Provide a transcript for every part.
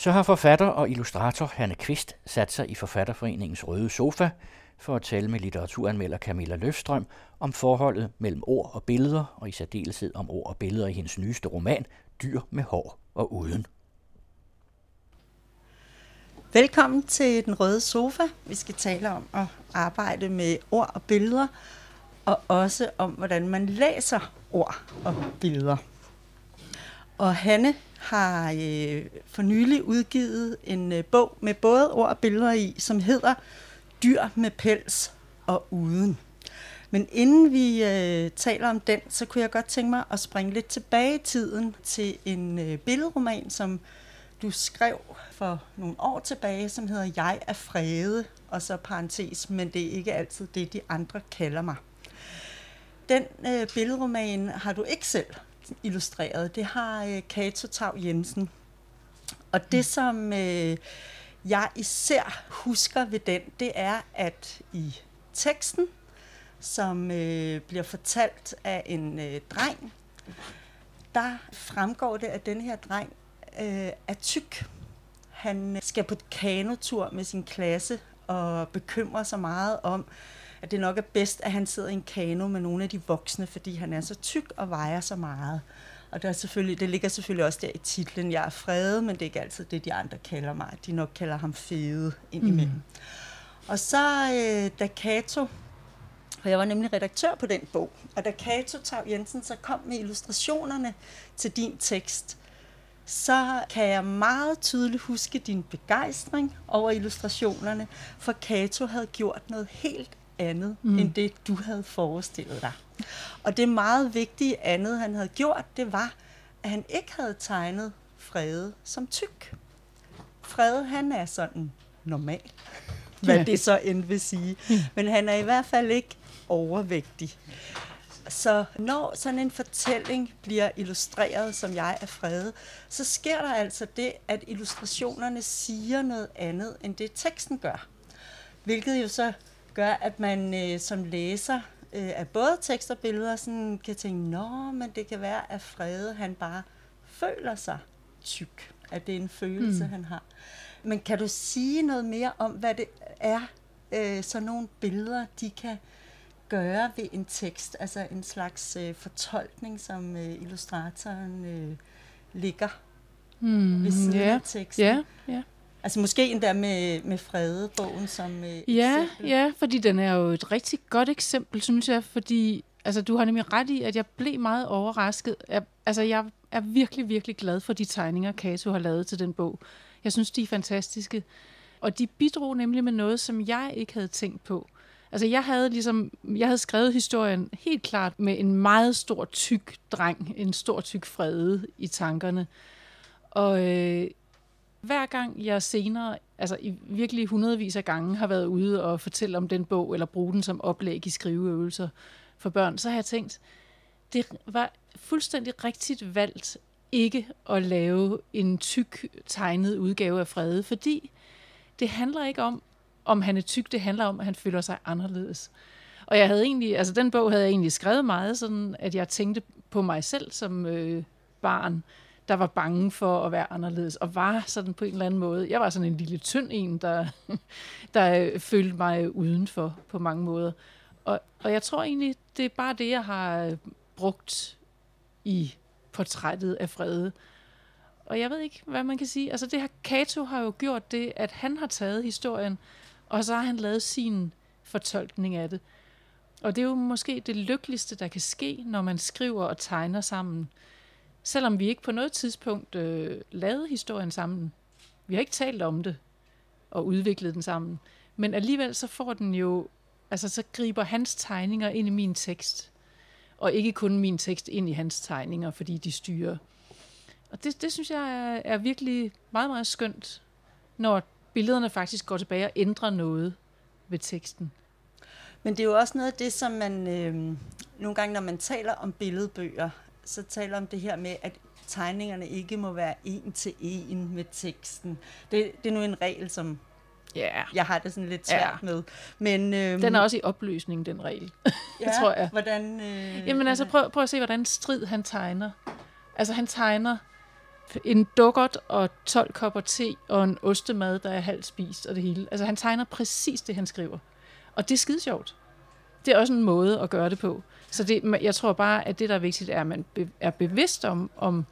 Så har forfatter og illustrator Hanne Kvist sat sig i Forfatterforeningens røde sofa for at tale med litteraturanmelder Camilla Løfstrøm om forholdet mellem ord og billeder, og i særdeleshed om ord og billeder i hendes nyeste roman, Dyr med hår og uden. Velkommen til Den Røde Sofa. Vi skal tale om at arbejde med ord og billeder, og også om, hvordan man læser ord og billeder. Og Hanne har øh, for nylig udgivet en øh, bog med både ord og billeder i, som hedder Dyr med pels og uden. Men inden vi øh, taler om den, så kunne jeg godt tænke mig at springe lidt tilbage i tiden til en øh, billedroman, som du skrev for nogle år tilbage, som hedder Jeg er frede, og så parentes, men det er ikke altid det, de andre kalder mig. Den øh, billedroman har du ikke selv illustreret. Det har øh, Kato Tav Jensen. Og det, som øh, jeg især husker ved den, det er, at i teksten, som øh, bliver fortalt af en øh, dreng, der fremgår det, at den her dreng øh, er tyk. Han skal på kanotur med sin klasse og bekymrer sig meget om, at det nok er bedst, at han sidder i en kano med nogle af de voksne, fordi han er så tyk og vejer så meget. Og der er selvfølgelig, det ligger selvfølgelig også der i titlen, jeg er fredet, men det er ikke altid det, de andre kalder mig. De nok kalder ham fede indimellem. Mm. Og så, øh, da Kato, og jeg var nemlig redaktør på den bog, og da Kato Tav Jensen så kom med illustrationerne til din tekst, så kan jeg meget tydeligt huske din begejstring over illustrationerne, for Kato havde gjort noget helt andet, mm. end det du havde forestillet dig. Og det meget vigtige andet, han havde gjort, det var, at han ikke havde tegnet Frede som tyk. Frede, han er sådan normal, hvad ja. det så end vil sige. Men han er i hvert fald ikke overvægtig. Så når sådan en fortælling bliver illustreret, som jeg er fredet, så sker der altså det, at illustrationerne siger noget andet, end det teksten gør. Hvilket jo så gør, at man øh, som læser øh, af både tekst og billeder sådan kan tænke, nå, men det kan være, at Frede han bare føler sig tyk. At det er en følelse, mm. han har. Men kan du sige noget mere om, hvad det er, øh, sådan nogle billeder, de kan gøre ved en tekst? Altså en slags øh, fortolkning, som øh, illustratoren øh, ligger mm, ved siden yeah. af teksten. Ja, yeah, ja. Yeah. Altså måske endda med, med Frede-bogen som øh, ja, eksempel. Ja, fordi den er jo et rigtig godt eksempel, synes jeg, fordi altså, du har nemlig ret i, at jeg blev meget overrasket. Jeg, altså, jeg er virkelig, virkelig glad for de tegninger, Kato har lavet til den bog. Jeg synes, de er fantastiske. Og de bidrog nemlig med noget, som jeg ikke havde tænkt på. Altså, jeg havde ligesom, jeg havde skrevet historien helt klart med en meget stor, tyk dreng, en stor, tyk frede i tankerne. Og øh, hver gang jeg senere, altså i virkelig hundredvis af gange, har været ude og fortælle om den bog, eller bruge den som oplæg i skriveøvelser for børn, så har jeg tænkt, det var fuldstændig rigtigt valgt ikke at lave en tyk tegnet udgave af Frede, fordi det handler ikke om, om han er tyk, det handler om, at han føler sig anderledes. Og jeg havde egentlig, altså den bog havde jeg egentlig skrevet meget sådan, at jeg tænkte på mig selv som øh, barn, der var bange for at være anderledes, og var sådan på en eller anden måde. Jeg var sådan en lille tynd en, der, der øh, følte mig udenfor på mange måder. Og, og jeg tror egentlig, det er bare det, jeg har øh, brugt i portrættet af Frede. Og jeg ved ikke, hvad man kan sige. Altså det her, Kato har jo gjort det, at han har taget historien, og så har han lavet sin fortolkning af det. Og det er jo måske det lykkeligste, der kan ske, når man skriver og tegner sammen selvom vi ikke på noget tidspunkt øh, lavede historien sammen. Vi har ikke talt om det og udviklet den sammen. Men alligevel så får den jo, altså så griber hans tegninger ind i min tekst. Og ikke kun min tekst ind i hans tegninger, fordi de styrer. Og det, det synes jeg er, er virkelig meget, meget skønt, når billederne faktisk går tilbage og ændrer noget ved teksten. Men det er jo også noget af det, som man øh, nogle gange, når man taler om billedbøger, så taler om det her med, at tegningerne ikke må være en til en med teksten. Det, det er nu en regel, som yeah. jeg har det sådan lidt svært yeah. med. Men, øhm, den er også i opløsning, den regel. ja, tror jeg. Hvordan, øh, Jamen altså, prøv, prøv at se, hvordan Strid han tegner. Altså han tegner en dukkert og 12 kopper te og en ostemad, der er halvt spist og det hele. Altså han tegner præcis det, han skriver. Og det er skide sjovt. Det er også en måde at gøre det på. Så det, jeg tror bare, at det, der er vigtigt, er, at man er bevidst om, om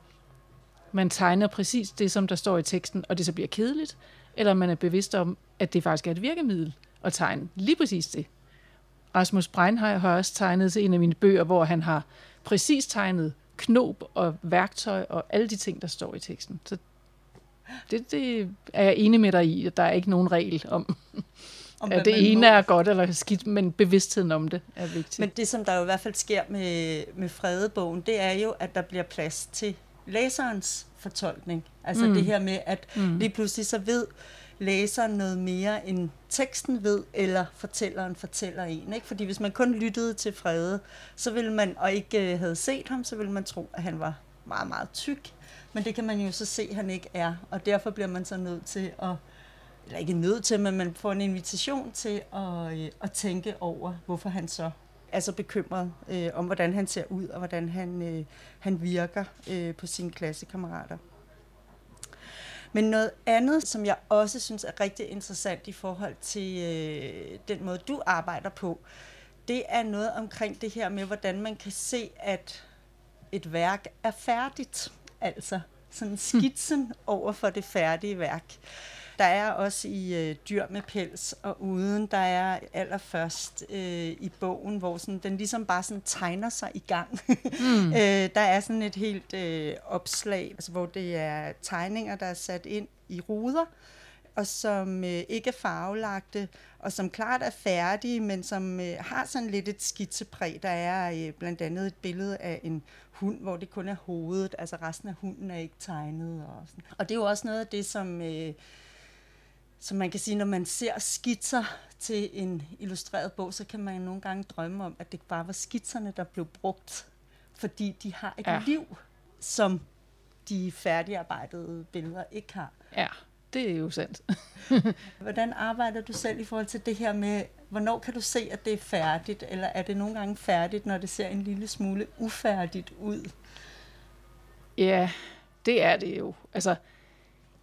man tegner præcis det, som der står i teksten, og det så bliver kedeligt, eller man er bevidst om, at det faktisk er et virkemiddel at tegne lige præcis det. Rasmus Breinheimer har også tegnet til en af mine bøger, hvor han har præcis tegnet knob og værktøj og alle de ting, der står i teksten. Så det, det er jeg enig med dig i, at der er ikke nogen regel om, om at det ene må. er godt eller skidt, men bevidstheden om det er vigtigt. Men det, som der jo i hvert fald sker med, med Fredebogen, det er jo, at der bliver plads til læserens fortolkning. Altså mm. det her med, at mm. lige pludselig så ved læseren noget mere, end teksten ved, eller fortælleren fortæller en. Ikke? Fordi hvis man kun lyttede til Frede, så ville man, og ikke øh, havde set ham, så ville man tro, at han var meget, meget tyk. Men det kan man jo så se, at han ikke er. Og derfor bliver man så nødt til at, eller ikke nødt til, men man får en invitation til at, øh, at tænke over, hvorfor han så er så bekymret øh, om, hvordan han ser ud, og hvordan han, øh, han virker øh, på sine klassekammerater. Men noget andet, som jeg også synes er rigtig interessant i forhold til øh, den måde, du arbejder på, det er noget omkring det her med, hvordan man kan se, at et værk er færdigt. Altså sådan skitsen over for det færdige værk. Der er også i øh, Dyr med pels og uden, der er allerførst øh, i bogen, hvor sådan, den ligesom bare sådan tegner sig i gang. Mm. øh, der er sådan et helt øh, opslag, altså, hvor det er tegninger, der er sat ind i ruder, og som øh, ikke er farvelagte, og som klart er færdige, men som øh, har sådan lidt et skitsepræg. Der er øh, blandt andet et billede af en hund, hvor det kun er hovedet, altså resten af hunden er ikke tegnet. Og, sådan. og det er jo også noget af det, som... Øh, så man kan sige, når man ser skitser til en illustreret bog, så kan man nogle gange drømme om, at det bare var skitserne, der blev brugt, fordi de har et ja. liv, som de færdigarbejdede billeder ikke har. Ja, det er jo sandt. Hvordan arbejder du selv i forhold til det her med, hvornår kan du se, at det er færdigt, eller er det nogle gange færdigt, når det ser en lille smule ufærdigt ud? Ja, det er det jo. Altså,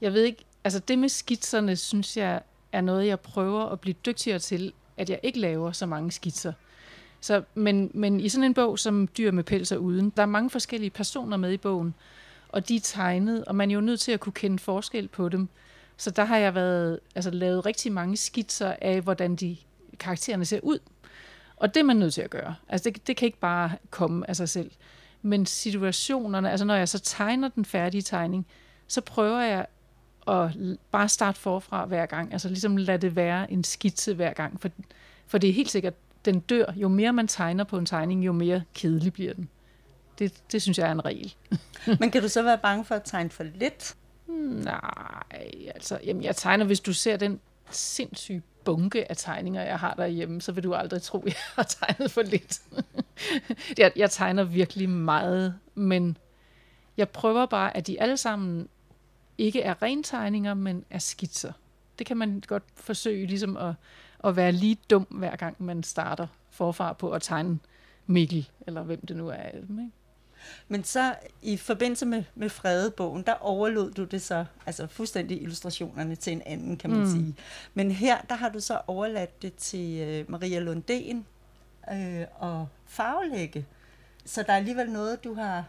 jeg ved ikke, altså det med skitserne, synes jeg, er noget, jeg prøver at blive dygtigere til, at jeg ikke laver så mange skitser. Så, men, men i sådan en bog som Dyr med pels og uden, der er mange forskellige personer med i bogen, og de er tegnet, og man er jo nødt til at kunne kende forskel på dem. Så der har jeg været, altså, lavet rigtig mange skitser af, hvordan de karaktererne ser ud. Og det er man nødt til at gøre. Altså det, det kan ikke bare komme af sig selv. Men situationerne, altså når jeg så tegner den færdige tegning, så prøver jeg at bare starte forfra hver gang. Altså ligesom lade det være en skitse hver gang. For, for det er helt sikkert, den dør. Jo mere man tegner på en tegning, jo mere kedelig bliver den. Det, det synes jeg er en regel. Men kan du så være bange for at tegne for lidt? Nej, altså, jamen jeg tegner, hvis du ser den sindssyge bunke af tegninger, jeg har derhjemme, så vil du aldrig tro, at jeg har tegnet for lidt. jeg, jeg tegner virkelig meget, men jeg prøver bare, at de alle sammen ikke er rentegninger, men er skitser. Det kan man godt forsøge ligesom at, at være lige dum, hver gang man starter forfra på at tegne Mikkel, eller hvem det nu er af dem. Ikke? Men så i forbindelse med, med Fredebogen, der overlod du det så, altså fuldstændig illustrationerne til en anden, kan man mm. sige. Men her, der har du så overladt det til uh, Maria Lundén øh, og farvelægge. Så der er alligevel noget, du har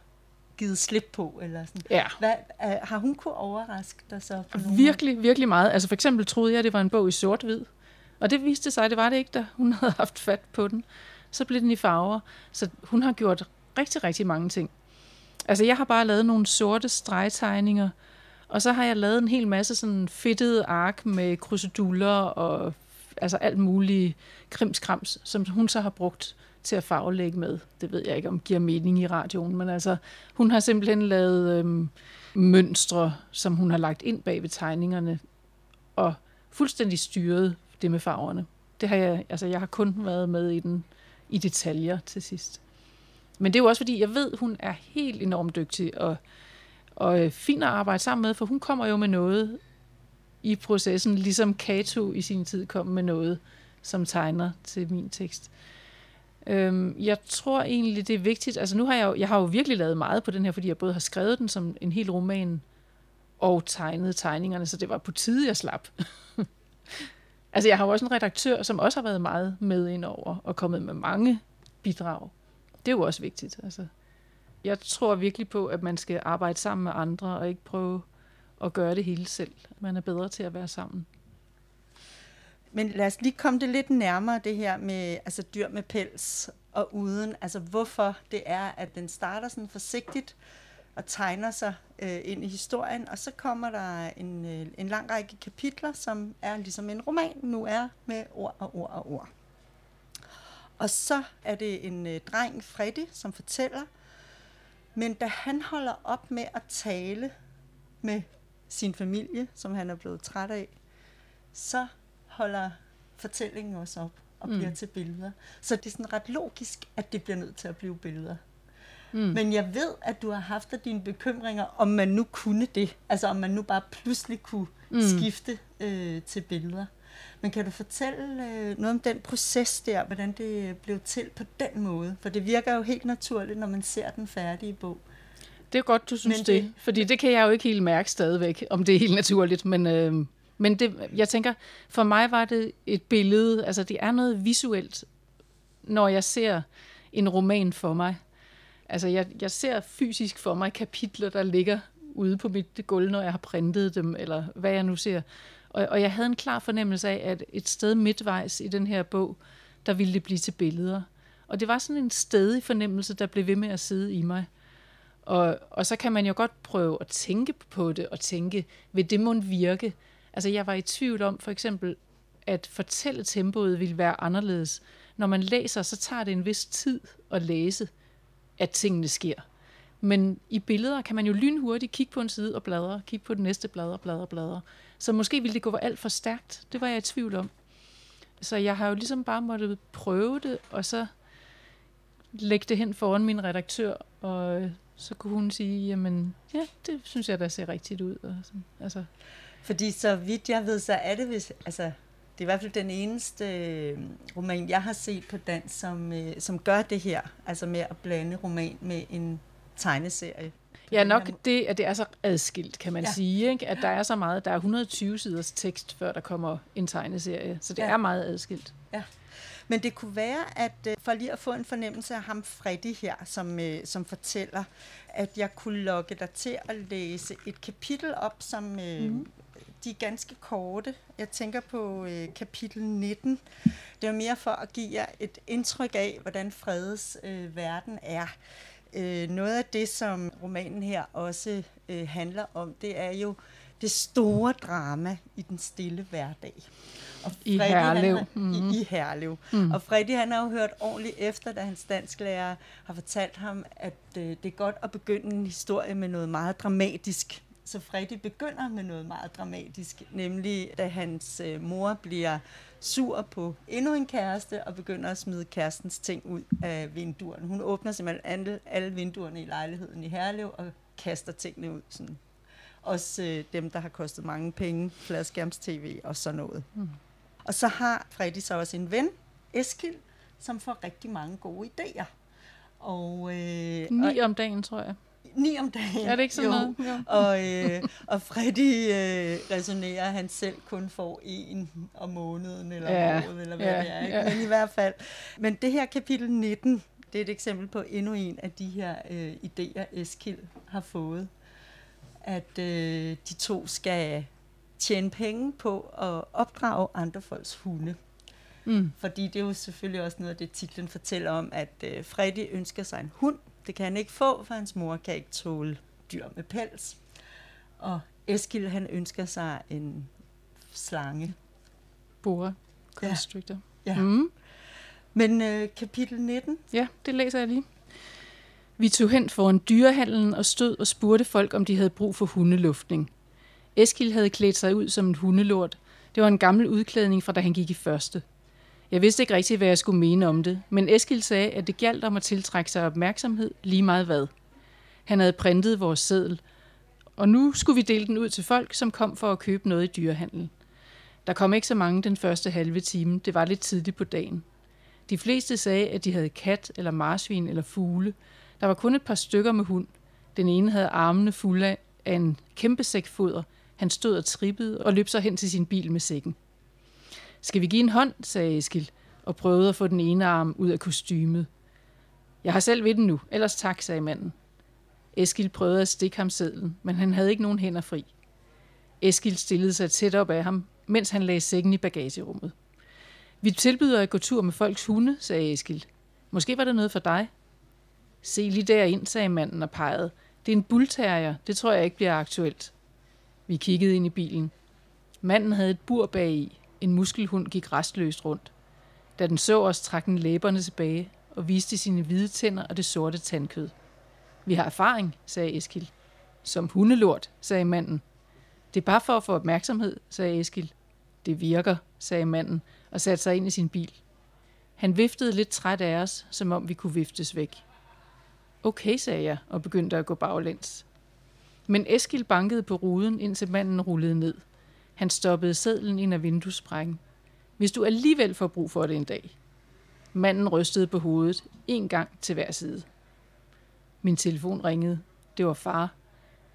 givet slip på? Eller sådan. Ja. Hvad, uh, har hun kunne overraske dig så? På virkelig, virkelig meget. Altså for eksempel troede jeg, at det var en bog i sort-hvid. Og det viste sig, at det var det ikke, da hun havde haft fat på den. Så blev den i farver. Så hun har gjort rigtig, rigtig mange ting. Altså, jeg har bare lavet nogle sorte stregtegninger, og så har jeg lavet en hel masse sådan fedtede ark med kruseduller og altså alt muligt krimskrams, som hun så har brugt til at farvelægge med. Det ved jeg ikke, om giver mening i radioen, men altså, hun har simpelthen lavet øhm, mønstre, som hun har lagt ind bag ved tegningerne, og fuldstændig styret det med farverne. Det har jeg, altså, jeg har kun været med i den i detaljer til sidst. Men det er jo også fordi, jeg ved, hun er helt enormt dygtig og, og øh, fin at arbejde sammen med, for hun kommer jo med noget i processen, ligesom Kato i sin tid kom med noget som tegner til min tekst. Øhm, jeg tror egentlig, det er vigtigt. Altså nu har jeg jo, jeg har jo virkelig lavet meget på den her, fordi jeg både har skrevet den som en hel roman, og tegnede tegningerne, så det var på tide, jeg slap. altså, jeg har jo også en redaktør, som også har været meget med ind over og kommet med mange bidrag. Det er jo også vigtigt. Altså, jeg tror virkelig på, at man skal arbejde sammen med andre og ikke prøve at gøre det hele selv. Man er bedre til at være sammen. Men lad os lige komme det lidt nærmere, det her med altså dyr med pels og uden. Altså hvorfor det er, at den starter sådan forsigtigt og tegner sig øh, ind i historien, og så kommer der en, øh, en lang række kapitler, som er ligesom en roman nu er med ord og ord og ord. Og så er det en øh, dreng, Freddy, som fortæller, men da han holder op med at tale med sin familie, som han er blevet træt af, så holder fortællingen også op og bliver mm. til billeder. Så det er sådan ret logisk, at det bliver nødt til at blive billeder. Mm. Men jeg ved, at du har haft af dine bekymringer, om man nu kunne det. Altså om man nu bare pludselig kunne mm. skifte øh, til billeder. Men kan du fortælle øh, noget om den proces der, hvordan det blev til på den måde? For det virker jo helt naturligt, når man ser den færdige bog. Det er godt, du synes men det, det, fordi det kan jeg jo ikke helt mærke stadigvæk, om det er helt naturligt, men, øh, men det, jeg tænker, for mig var det et billede, altså det er noget visuelt, når jeg ser en roman for mig. Altså jeg, jeg ser fysisk for mig kapitler, der ligger ude på mit gulv, når jeg har printet dem, eller hvad jeg nu ser. Og, og jeg havde en klar fornemmelse af, at et sted midtvejs i den her bog, der ville det blive til billeder. Og det var sådan en stedig fornemmelse, der blev ved med at sidde i mig. Og, og så kan man jo godt prøve at tænke på det, og tænke, vil det må virke? Altså jeg var i tvivl om for eksempel, at fortælle tempoet ville være anderledes. Når man læser, så tager det en vis tid at læse, at tingene sker. Men i billeder kan man jo lynhurtigt kigge på en side og bladre, kigge på den næste bladre, bladre, bladre. Så måske ville det gå alt for stærkt. Det var jeg i tvivl om. Så jeg har jo ligesom bare måttet prøve det, og så lægge det hen foran min redaktør, og så kunne hun sige, jamen, ja, det synes jeg, der ser rigtigt ud. Og sådan, altså. Fordi så vidt jeg ved, så er det, hvis, altså, det er i hvert fald den eneste øh, roman, jeg har set på dansk, som, øh, som gør det her, altså med at blande roman med en tegneserie. Ja, nok det, at det er så adskilt, kan man ja. sige. Ikke? At der er så meget, der er 120 siders tekst, før der kommer en tegneserie. Så det ja. er meget adskilt. Ja. Men det kunne være, at øh, for lige at få en fornemmelse af ham Freddy her, som, øh, som fortæller, at jeg kunne lokke dig til at læse et kapitel op, som mm. De er ganske korte. Jeg tænker på øh, kapitel 19. Det er mere for at give jer et indtryk af, hvordan fredets øh, verden er. Øh, noget af det, som romanen her også øh, handler om, det er jo det store drama i den stille hverdag. Og I Herlev. mm. i, I Herlev. Mm. Og Freddy han har jo hørt ordentligt efter, da hans dansklærer har fortalt ham, at øh, det er godt at begynde en historie med noget meget dramatisk. Så Freddy begynder med noget meget dramatisk, nemlig da hans øh, mor bliver sur på endnu en kæreste og begynder at smide kærestens ting ud af vinduerne. Hun åbner simpelthen alle, alle vinduerne i lejligheden i Herlev og kaster tingene ud. Sådan. Også øh, dem, der har kostet mange penge, fladskærms-tv og sådan noget. Mm. Og så har Freddy så også en ven, Eskil, som får rigtig mange gode idéer. Og, øh, Ni om dagen, tror jeg. Ni om dagen. Er det ikke sådan jo. noget? Jo. Og, øh, og Freddy øh, resonerer, at han selv kun får en om måneden, eller ja. året, eller hvad ja. det er. Ikke? Ja. Men i hvert fald. Men det her kapitel 19, det er et eksempel på endnu en af de her øh, idéer, Eskil har fået. At øh, de to skal tjene penge på at opdrage andre folks hunde. Mm. Fordi det er jo selvfølgelig også noget af det, titlen fortæller om, at øh, Freddy ønsker sig en hund. Det kan han ikke få, for hans mor kan ikke tåle dyr med pels. Og Eskil, han ønsker sig en slange. Boa constrictor. Ja. ja. Mm. Men øh, kapitel 19? Ja, det læser jeg lige. Vi tog hen foran dyrehandlen og stod og spurgte folk, om de havde brug for hundeluftning. Eskil havde klædt sig ud som en hundelort. Det var en gammel udklædning fra da han gik i første. Jeg vidste ikke rigtigt, hvad jeg skulle mene om det, men Eskil sagde, at det galt om at tiltrække sig opmærksomhed lige meget hvad. Han havde printet vores seddel, og nu skulle vi dele den ud til folk, som kom for at købe noget i dyrehandel. Der kom ikke så mange den første halve time. Det var lidt tidligt på dagen. De fleste sagde, at de havde kat eller marsvin eller fugle. Der var kun et par stykker med hund. Den ene havde armene fulde af en kæmpe sæk foder. Han stod og trippede og løb så hen til sin bil med sækken. Skal vi give en hånd, sagde Eskil, og prøvede at få den ene arm ud af kostymet. Jeg har selv ved den nu, ellers tak, sagde manden. Eskil prøvede at stikke ham sedlen, men han havde ikke nogen hænder fri. Eskil stillede sig tæt op af ham, mens han lagde sækken i bagagerummet. Vi tilbyder at gå tur med folks hunde, sagde Eskil. Måske var det noget for dig. Se lige derind, sagde manden og pegede. Det er en bullterrier. Det tror jeg ikke bliver aktuelt. Vi kiggede ind i bilen. Manden havde et bur bagi. En muskelhund gik restløst rundt. Da den så os, trak den læberne tilbage og viste sine hvide tænder og det sorte tandkød. Vi har erfaring, sagde Eskil. Som hundelort, sagde manden. Det er bare for at få opmærksomhed, sagde Eskil. Det virker, sagde manden og satte sig ind i sin bil. Han viftede lidt træt af os, som om vi kunne viftes væk. Okay, sagde jeg og begyndte at gå baglæns. Men Eskil bankede på ruden, indtil manden rullede ned. Han stoppede sedlen ind af vinduessprækken. Hvis du alligevel får brug for det en dag. Manden rystede på hovedet, en gang til hver side. Min telefon ringede. Det var far.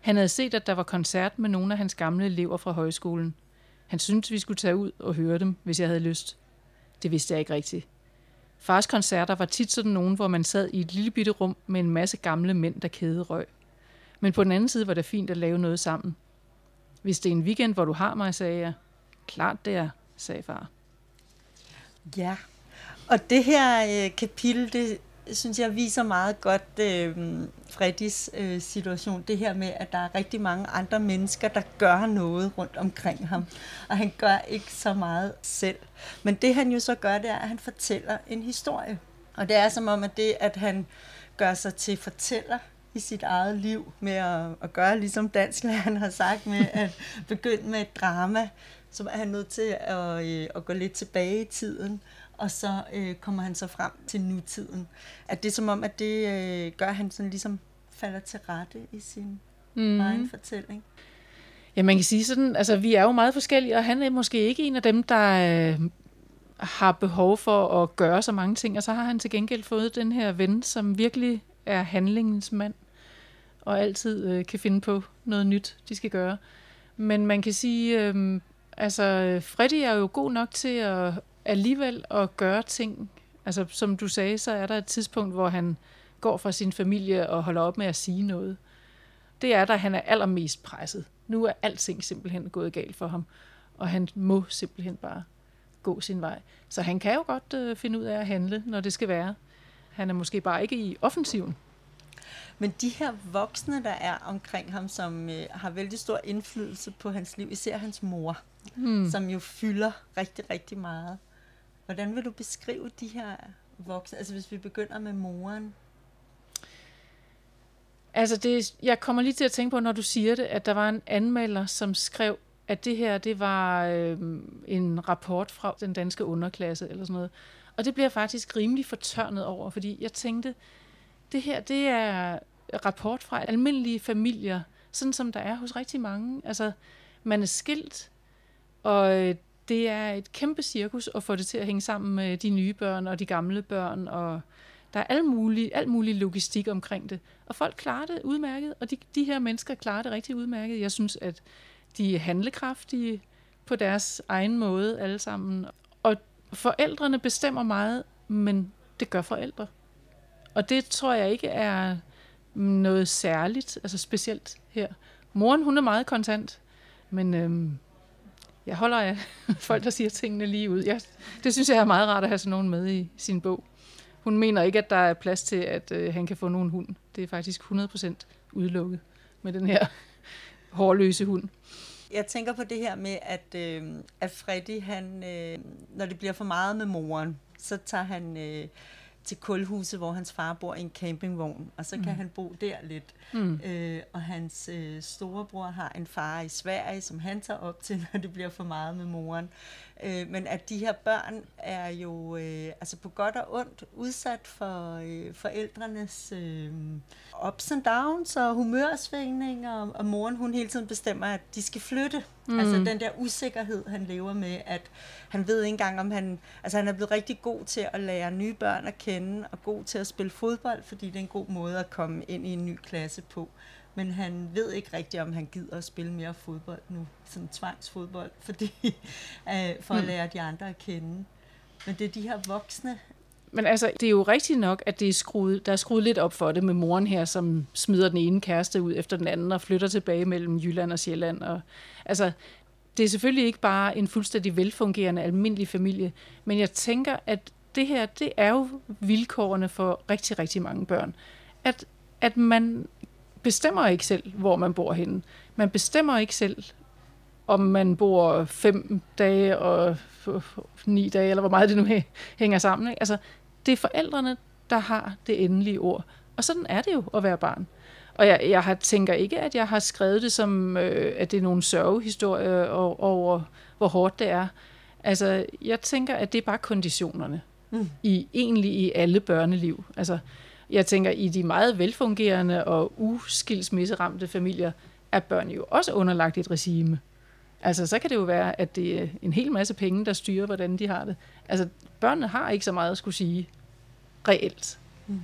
Han havde set, at der var koncert med nogle af hans gamle elever fra højskolen. Han syntes, vi skulle tage ud og høre dem, hvis jeg havde lyst. Det vidste jeg ikke rigtigt. Fars koncerter var tit sådan nogen, hvor man sad i et lille bitte rum med en masse gamle mænd, der kædede røg. Men på den anden side var det fint at lave noget sammen. Hvis det er en weekend, hvor du har mig, sagde jeg. Klart det er, sagde far. Ja, og det her øh, kapitel, det synes jeg viser meget godt øh, Freddys øh, situation. Det her med, at der er rigtig mange andre mennesker, der gør noget rundt omkring ham. Og han gør ikke så meget selv. Men det han jo så gør, det er, at han fortæller en historie. Og det er som om, at det, at han gør sig til fortæller i sit eget liv med at, at gøre, ligesom han har sagt, med at begynde med et drama, så er han nødt til at, øh, at gå lidt tilbage i tiden og så øh, kommer han så frem til nutiden. At det er som om, at det øh, gør, at han sådan ligesom falder til rette i sin mm. egen fortælling. Ja, man kan sige sådan, altså vi er jo meget forskellige, og han er måske ikke en af dem, der øh, har behov for at gøre så mange ting, og så har han til gengæld fået den her ven, som virkelig er handlingens mand, og altid øh, kan finde på noget nyt, de skal gøre. Men man kan sige, øh, altså Freddy er jo god nok til at, alligevel at gøre ting. Altså, som du sagde, så er der et tidspunkt, hvor han går fra sin familie og holder op med at sige noget. Det er der, han er allermest presset. Nu er alting simpelthen gået galt for ham, og han må simpelthen bare gå sin vej. Så han kan jo godt øh, finde ud af at handle, når det skal være. Han er måske bare ikke i offensiven. Men de her voksne, der er omkring ham, som øh, har vældig stor indflydelse på hans liv, især hans mor, hmm. som jo fylder rigtig, rigtig meget. Hvordan vil du beskrive de her voksne? Altså hvis vi begynder med moren. Altså det, jeg kommer lige til at tænke på, når du siger det, at der var en anmelder, som skrev, at det her det var øh, en rapport fra den danske underklasse eller sådan noget. Og det bliver faktisk rimelig fortørnet over, fordi jeg tænkte, det her det er rapport fra almindelige familier, sådan som der er hos rigtig mange. Altså, man er skilt, og øh, det er et kæmpe cirkus at få det til at hænge sammen med de nye børn og de gamle børn, og der er al mulig, al mulig logistik omkring det. Og folk klarer det udmærket, og de, de her mennesker klarer det rigtig udmærket. Jeg synes, at de er handlekraftige på deres egen måde alle sammen. Og forældrene bestemmer meget, men det gør forældre. Og det tror jeg ikke er noget særligt, altså specielt her. Moren, hun er meget kontant, men øhm, jeg holder af folk, der siger tingene lige ud. Jeg, det synes jeg er meget rart at have sådan nogen med i sin bog. Hun mener ikke, at der er plads til, at øh, han kan få nogen hund. Det er faktisk 100% udelukket med den her hårløse hund. Jeg tænker på det her med, at, øh, at Freddy, han, øh, når det bliver for meget med moren, så tager han... Øh, til kulhuset, hvor hans far bor i en campingvogn, og så kan mm. han bo der lidt. Mm. Øh, og hans øh, storebror har en far i Sverige, som han tager op til, når det bliver for meget med moren. Øh, men at de her børn er jo øh, altså på godt og ondt udsat for øh, forældrenes øh, ups and downs og humørsvingninger, og, og moren hun hele tiden bestemmer, at de skal flytte. Mm. Altså den der usikkerhed, han lever med, at han ved ikke engang, om han... Altså han er blevet rigtig god til at lære nye børn at kende, og god til at spille fodbold, fordi det er en god måde at komme ind i en ny klasse på. Men han ved ikke rigtigt, om han gider at spille mere fodbold nu, sådan tvangsfodbold, fordi, øh, for at lære de andre at kende. Men det er de her voksne, Men altså, det er jo rigtigt nok, at det er skruet, der er skruet lidt op for det med moren her, som smider den ene kæreste ud efter den anden og flytter tilbage mellem Jylland og Sjælland. Og, altså, det er selvfølgelig ikke bare en fuldstændig velfungerende almindelig familie, men jeg tænker, at det her, det er jo vilkårene for rigtig, rigtig mange børn. At, at man bestemmer ikke selv, hvor man bor henne. Man bestemmer ikke selv, om man bor fem dage og ni dage, eller hvor meget det nu hæ- hænger sammen. Ikke? Altså, det er forældrene, der har det endelige ord. Og sådan er det jo at være barn. Og jeg, jeg har, tænker ikke, at jeg har skrevet det som, øh, at det er nogle sørgehistorier over, over, hvor hårdt det er. Altså, jeg tænker, at det er bare konditionerne. Mm. I, egentlig i alle børneliv. Altså, jeg tænker, i de meget velfungerende og uskilsmisseramte familier, er børn jo også underlagt et regime. Altså, så kan det jo være, at det er en hel masse penge, der styrer, hvordan de har det. Altså, børnene har ikke så meget at skulle sige reelt. Mm.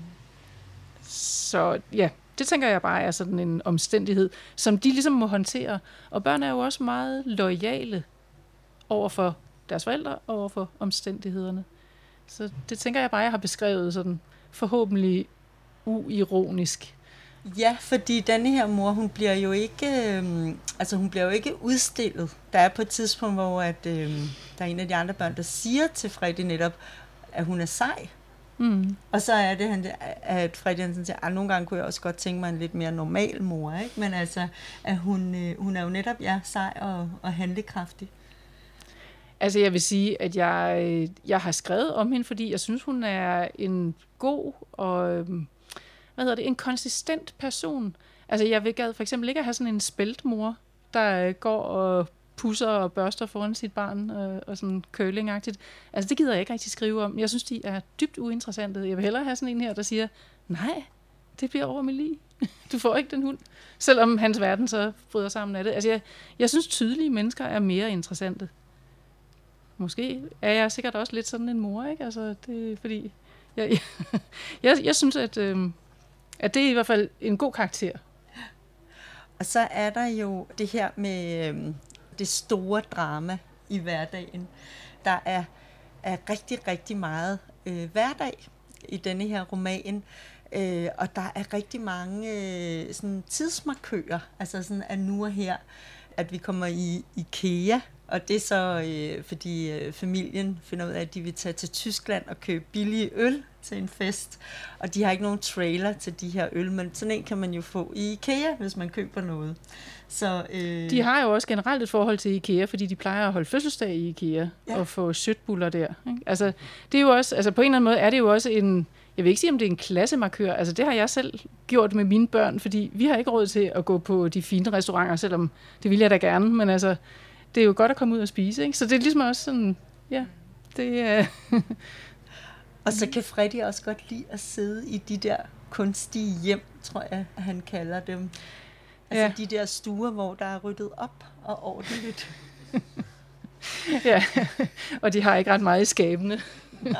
Så ja, det tænker jeg bare er sådan en omstændighed, som de ligesom må håndtere. Og børn er jo også meget lojale over for deres forældre og over for omstændighederne. Så det tænker jeg bare, jeg har beskrevet sådan forhåbentlig uironisk. Ja, fordi denne her mor, hun bliver jo ikke, øh, altså hun bliver jo ikke udstillet. Der er på et tidspunkt, hvor at, øh, der er en af de andre børn, der siger til Freddy netop, at hun er sej. Mm. Og så er det, han, at Freddy Hansen siger, at nogle gange kunne jeg også godt tænke mig en lidt mere normal mor, ikke? Men altså, at hun, øh, hun er jo netop, ja, sej og, og handlekraftig. Altså jeg vil sige, at jeg, øh, jeg har skrevet om hende, fordi jeg synes, hun er en god og øhm, hvad hedder det, en konsistent person. Altså jeg vil gad for eksempel ikke at have sådan en spæltmor, der øh, går og pusser og børster foran sit barn øh, og sådan curlingagtigt. Altså det gider jeg ikke rigtig skrive om. Jeg synes, de er dybt uinteressante. Jeg vil hellere have sådan en her, der siger, nej, det bliver over med lige. Du får ikke den hund. Selvom hans verden så bryder sammen af det. Altså jeg, jeg synes, tydelige mennesker er mere interessante. Måske er jeg sikkert også lidt sådan en mor, ikke? Altså, det er fordi... Jeg, jeg, jeg, jeg synes, at, øh, at det er i hvert fald en god karakter. Og så er der jo det her med øh, det store drama i hverdagen. Der er, er rigtig, rigtig meget øh, hverdag i denne her roman. Øh, og der er rigtig mange øh, sådan tidsmarkører, altså sådan at nu og her, at vi kommer i IKEA, og det er så, øh, fordi øh, familien finder ud af, at de vil tage til Tyskland og købe billige øl til en fest. Og de har ikke nogen trailer til de her øl, men sådan en kan man jo få i IKEA, hvis man køber noget. Så, øh, De har jo også generelt et forhold til IKEA, fordi de plejer at holde fødselsdag i IKEA Ja. og få sødbuller der. Ikke? Altså, det er jo også, altså på en eller anden måde er det jo også en, jeg vil ikke sige, om det er en klassemarkør. Altså det har jeg selv gjort med mine børn, fordi vi har ikke råd til at gå på de fine restauranter, selvom det vil jeg da gerne, men altså, det er jo godt at komme ud og spise, ikke? Så det er ligesom også sådan, ja, det er... Og så kan Freddy også godt lide at sidde i de der kunstige hjem, tror jeg, han kalder dem. Altså Ja. de der stuer, hvor der er ryddet op og ordentligt. ja, og de har ikke ret meget i skabene.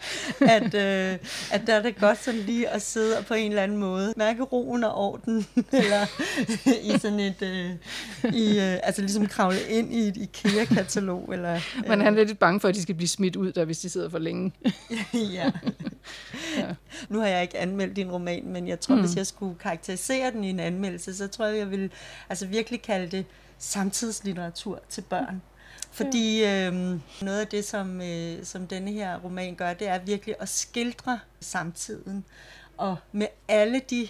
at, øh, at der er det godt sådan lige at sidde og på en eller anden måde mærke roen og orden, eller i sådan et, øh, i, øh, altså ligesom kravle ind i et IKEA-katalog. Eller, øh, Men han er lidt bange for, at de skal blive smidt ud, der, hvis de sidder for længe. ja. Ja. Nu har jeg ikke anmeldt din roman, men jeg tror, mm. Hvis jeg skulle karakterisere den i en anmeldelse, så tror jeg, jeg vil altså virkelig kalde det samtidslitteratur til børn. Fordi øh, noget af det, som, øh, som denne her roman gør, det er virkelig at skildre samtiden. Og med alle de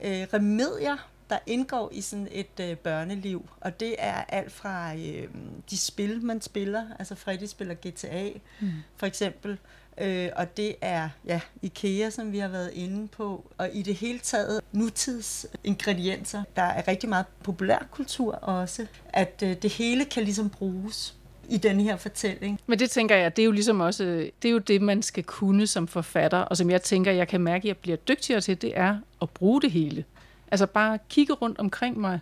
øh, remedier, der indgår i sådan et øh, børneliv. Og det er alt fra øh, de spil, man spiller. Altså Freddy spiller GTA, mm. for eksempel. Øh, og det er ja, IKEA, som vi har været inde på. Og i det hele taget nutids ingredienser. Der er rigtig meget populærkultur også. At øh, det hele kan ligesom bruges i den her fortælling. Men det tænker jeg, det er jo ligesom også, det er jo det, man skal kunne som forfatter, og som jeg tænker, jeg kan mærke, at jeg bliver dygtigere til, det er at bruge det hele. Altså bare kigge rundt omkring mig,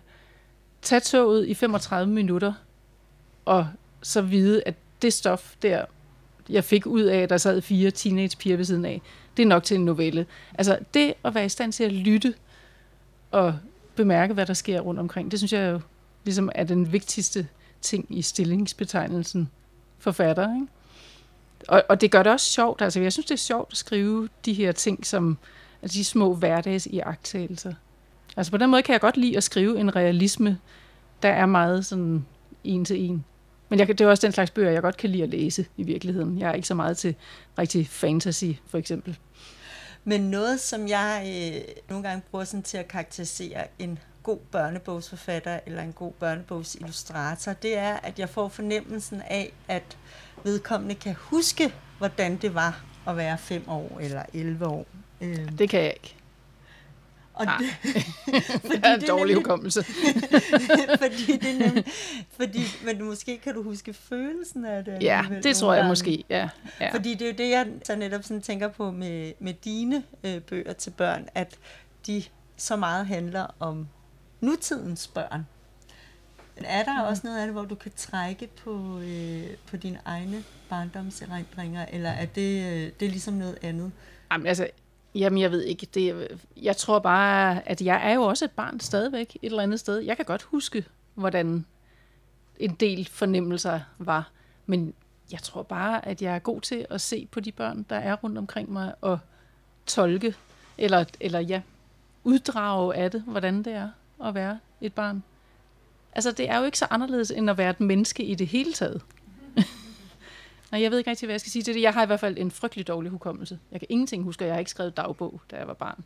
tage toget i 35 minutter, og så vide, at det stof der, jeg fik ud af, at der sad fire teenagepiger ved siden af, det er nok til en novelle. Altså det at være i stand til at lytte og bemærke, hvad der sker rundt omkring. Det synes jeg jo ligesom er den vigtigste ting i stillingsbetegnelsen forfatter. Ikke? Og, og det gør det også sjovt. Altså, jeg synes, det er sjovt at skrive de her ting, som altså de små hverdags i agttagelser. Altså på den måde kan jeg godt lide at skrive en realisme, der er meget sådan en til en. Men jeg, det er også den slags bøger, jeg godt kan lide at læse i virkeligheden. Jeg er ikke så meget til rigtig fantasy, for eksempel. Men noget, som jeg øh, nogle gange bruger sådan til at karakterisere en god børnebogsforfatter eller en god børnebogsillustrator, det er, at jeg får fornemmelsen af, at vedkommende kan huske, hvordan det var at være 5 år eller 11 år. Øh. Det kan jeg ikke. Og Nej. det, fordi det er en dårlig hukommelse. fordi det er nemlig, fordi, men måske kan du huske følelsen af det. Ja, det tror jeg gange. måske, ja, ja. Fordi det er jo det, jeg så netop sådan tænker på med, med dine øh, bøger til børn, at de så meget handler om nutidens børn. Men er der mm. også noget af det, hvor du kan trække på, øh, på dine egne barndomserindringer, eller er det, øh, det er ligesom noget andet? Jamen altså, Jamen, jeg ved ikke. Det, jeg tror bare, at jeg er jo også et barn stadigvæk et eller andet sted. Jeg kan godt huske, hvordan en del fornemmelser var. Men jeg tror bare, at jeg er god til at se på de børn, der er rundt omkring mig, og tolke, eller, eller ja, uddrage af det, hvordan det er at være et barn. Altså, det er jo ikke så anderledes, end at være et menneske i det hele taget. Mhm. Nej, jeg ved ikke rigtig, hvad jeg skal sige til det. Jeg har i hvert fald en frygtelig dårlig hukommelse. Jeg kan ingenting huske, jeg har ikke skrevet dagbog, da jeg var barn.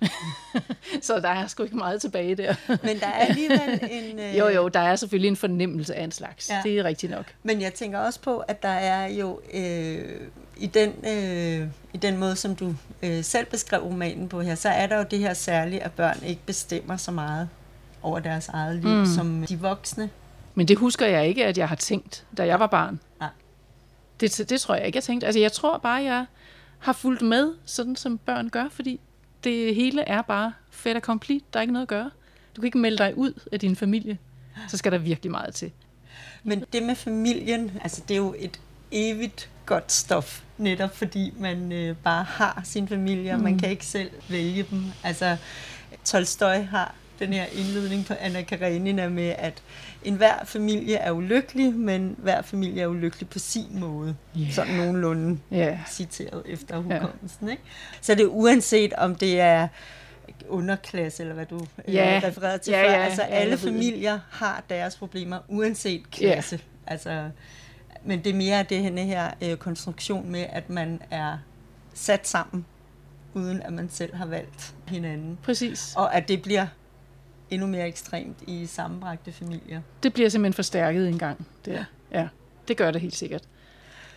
så der er sgu ikke meget tilbage der. Men der er alligevel en... Øh... Jo, jo, der er selvfølgelig en fornemmelse af en slags. Ja. Det er rigtigt nok. Men jeg tænker også på, at der er jo øh, i, den, øh, i den måde, som du øh, selv beskrev romanen på her, så er der jo det her særlige, at børn ikke bestemmer så meget over deres eget liv mm. som de voksne. Men det husker jeg ikke, at jeg har tænkt, da jeg var barn. Det, det tror jeg ikke, jeg tænkte. Altså, jeg tror bare, jeg har fulgt med, sådan som børn gør, fordi det hele er bare fedt og komplet. Der er ikke noget at gøre. Du kan ikke melde dig ud af din familie. Så skal der virkelig meget til. Men det med familien, altså det er jo et evigt godt stof, netop fordi man øh, bare har sin familie, og mm. man kan ikke selv vælge dem. Altså, Tolstoy har den her indledning på Anna Karenina med, at enhver familie er ulykkelig, men hver familie er ulykkelig på sin måde. Yeah. Sådan nogenlunde yeah. citeret efter hukommelsen. Yeah. Ikke? Så det er uanset om det er underklasse, eller hvad du yeah. refererede til yeah, før. Yeah, altså alle familier har deres problemer, uanset klasse. Yeah. Altså, men det er mere det her, her øh, konstruktion med, at man er sat sammen, uden at man selv har valgt hinanden. Præcis. Og at det bliver endnu mere ekstremt i sammenbragte familier. Det bliver simpelthen forstærket en gang. Det, ja. ja, det gør det helt sikkert.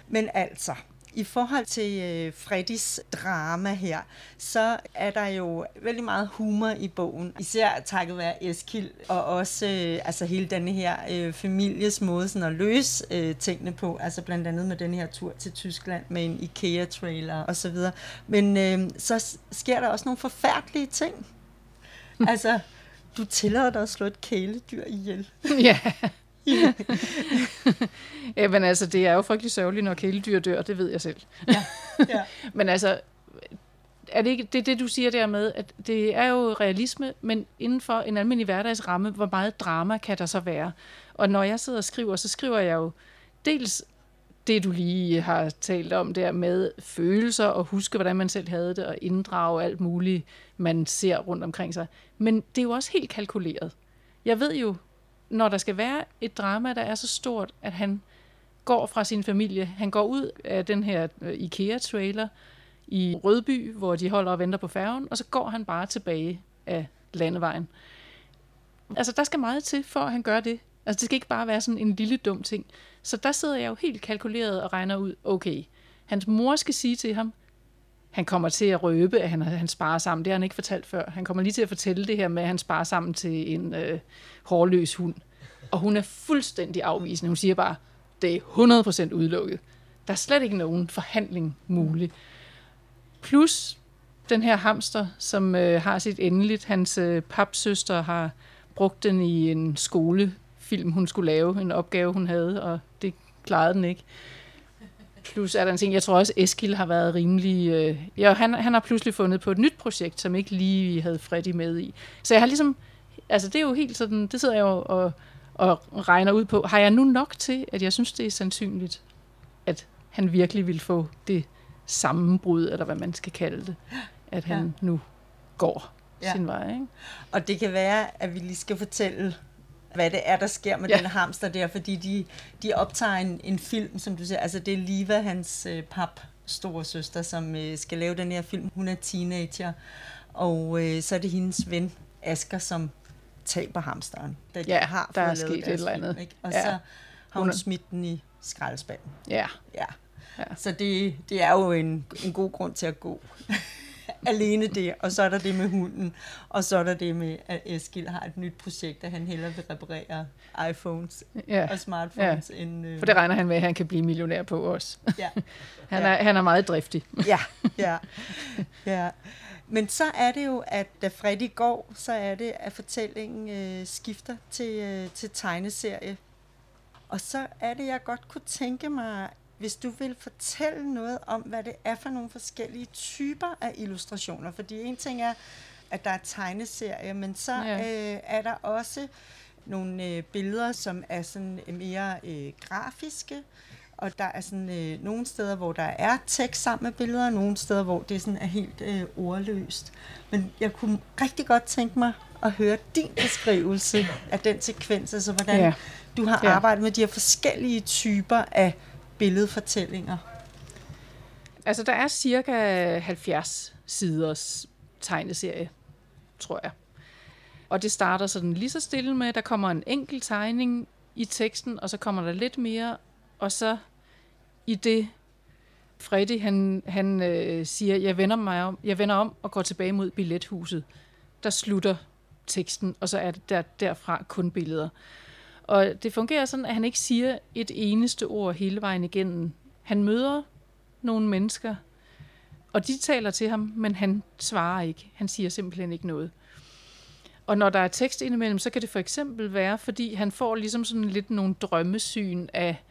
Men altså, i forhold til øh, Freddys drama her, så er der jo vældig meget humor i bogen. Især takket være Eskild, og også øh, altså hele denne her øh, families måde sådan at løse øh, tingene på. Altså blandt andet med den her tur til Tyskland med en IKEA-trailer osv. Men øh, så sker der også nogle forfærdelige ting. altså, du tillader dig at slå et kæledyr ihjel. Ja. ja. men altså, det er jo frygtelig sørgeligt, når kæledyr dør, det ved jeg selv. Ja. ja. men altså, er det ikke det, det, du siger der med, at det er jo realisme, men inden for en almindelig hverdagsramme, hvor meget drama kan der så være? Og når jeg sidder og skriver, så skriver jeg jo dels det, du lige har talt om der med følelser og huske, hvordan man selv havde det, og inddrage alt muligt, man ser rundt omkring sig. Men det er jo også helt kalkuleret. Jeg ved jo, når der skal være et drama, der er så stort, at han går fra sin familie, han går ud af den her øh, IKEA-trailer i Rødby, hvor de holder og venter på færgen, og så går han bare tilbage af landevejen. Altså, der skal meget til, for at han gør det. Altså, det skal ikke bare være sådan en lille dum ting. Så der sidder jeg jo helt kalkuleret og regner ud, okay, hans mor skal sige til ham, han kommer til at røbe, at han, han sparer sammen. Det har han ikke fortalt før. Han kommer lige til at fortælle det her med, at han sparer sammen til en øh, hårløs hund. Og hun er fuldstændig afvisende. Hun siger bare, det er 100% udelukket. Der er slet ikke nogen forhandling mulig. Plus den her hamster, som øh, har sit endeligt. Hans øh, papsøster har brugt den i en skolefilm, hun skulle lave, en opgave, hun havde, og det klarede den ikke. Plus er der en ting, jeg tror også, Eskil har været rimelig... Øh, ja, han, han har pludselig fundet på et nyt projekt, som ikke lige havde Freddy med i. Så jeg har ligesom altså det er jo helt sådan, det sidder jeg jo og, og regner ud på. Har jeg nu nok til, at jeg synes, det er sandsynligt, at han virkelig vil få det sammenbrud, eller hvad man skal kalde det, at han ja. nu går ja. sin vej. Ikke? Og det kan være, at vi lige skal fortælle, hvad det er, der sker med ja. den hamster der, fordi de, de optager en, en film, som du siger, altså det er Liva, hans øh, pap, store søster, som øh, skal lave den her film. Hun er teenager, og øh, så er det hendes ven, Asker, som taber hamsteren. Da de ja, har der er sket et eller andet. Film, Og ja. så har hun, hun smidt den i skraldespanden. Ja. ja. ja. Så det, det er jo en, en god grund til at gå alene det, og så er der det med hunden, og så er der det med, at Eskil har et nyt projekt, at han hellere vil reparere iPhones ja. og smartphones. Ja. End, øh... For det regner han med, at han kan blive millionær på også. Ja. han, er, ja. han er meget driftig. ja, ja, ja. Men så er det jo, at da Freddy går, så er det, at fortællingen øh, skifter til, øh, til tegneserie. Og så er det, jeg godt kunne tænke mig, hvis du vil fortælle noget om, hvad det er for nogle forskellige typer af illustrationer. Fordi en ting er, at der er tegneserier, men så ja. øh, er der også nogle øh, billeder, som er sådan mere øh, grafiske, og der er sådan øh, nogle steder, hvor der er tekst sammen med billeder, og nogle steder, hvor det sådan er helt øh, ordløst. Men jeg kunne rigtig godt tænke mig at høre din beskrivelse af den sekvens, altså hvordan ja. du har ja. arbejdet med de her forskellige typer af billedfortællinger? Altså, der er cirka 70 siders tegneserie, tror jeg. Og det starter sådan lige så stille med, at der kommer en enkelt tegning i teksten, og så kommer der lidt mere, og så i det Freddy, han, han øh, siger, jeg vender, mig om, jeg vender om og går tilbage mod billethuset. Der slutter teksten, og så er det der, derfra kun billeder. Og det fungerer sådan, at han ikke siger et eneste ord hele vejen igennem. Han møder nogle mennesker, og de taler til ham, men han svarer ikke. Han siger simpelthen ikke noget. Og når der er tekst indimellem, så kan det for eksempel være, fordi han får ligesom sådan lidt nogle drømmesyn af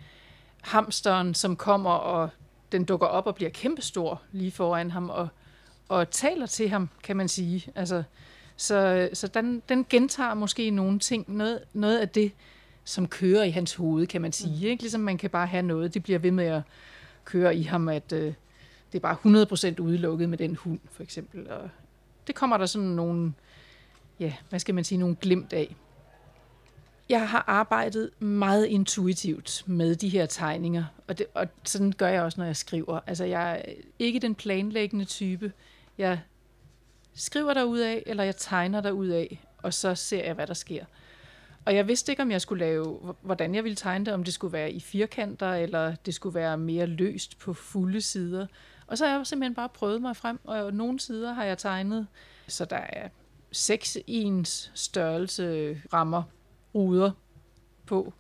hamsteren, som kommer, og den dukker op og bliver kæmpestor lige foran ham, og, og taler til ham, kan man sige. Altså, så så den, den gentager måske nogle ting, noget, noget af det, som kører i hans hoved, kan man sige. Mm. Ikke? Ligesom man kan bare have noget, det bliver ved med at køre i ham, at øh, det er bare 100% udelukket med den hund, for eksempel. Og det kommer der sådan nogle, ja, hvad skal man sige, nogle glimt af. Jeg har arbejdet meget intuitivt med de her tegninger, og, det, og sådan gør jeg også, når jeg skriver. Altså, jeg er ikke den planlæggende type. Jeg skriver der ud af, eller jeg tegner der ud af, og så ser jeg, hvad der sker. Og jeg vidste ikke, om jeg skulle lave, hvordan jeg ville tegne det, om det skulle være i firkanter, eller det skulle være mere løst på fulde sider. Og så har jeg simpelthen bare prøvet mig frem, og nogle sider har jeg tegnet, så der er seks ens størrelse rammer, ruder på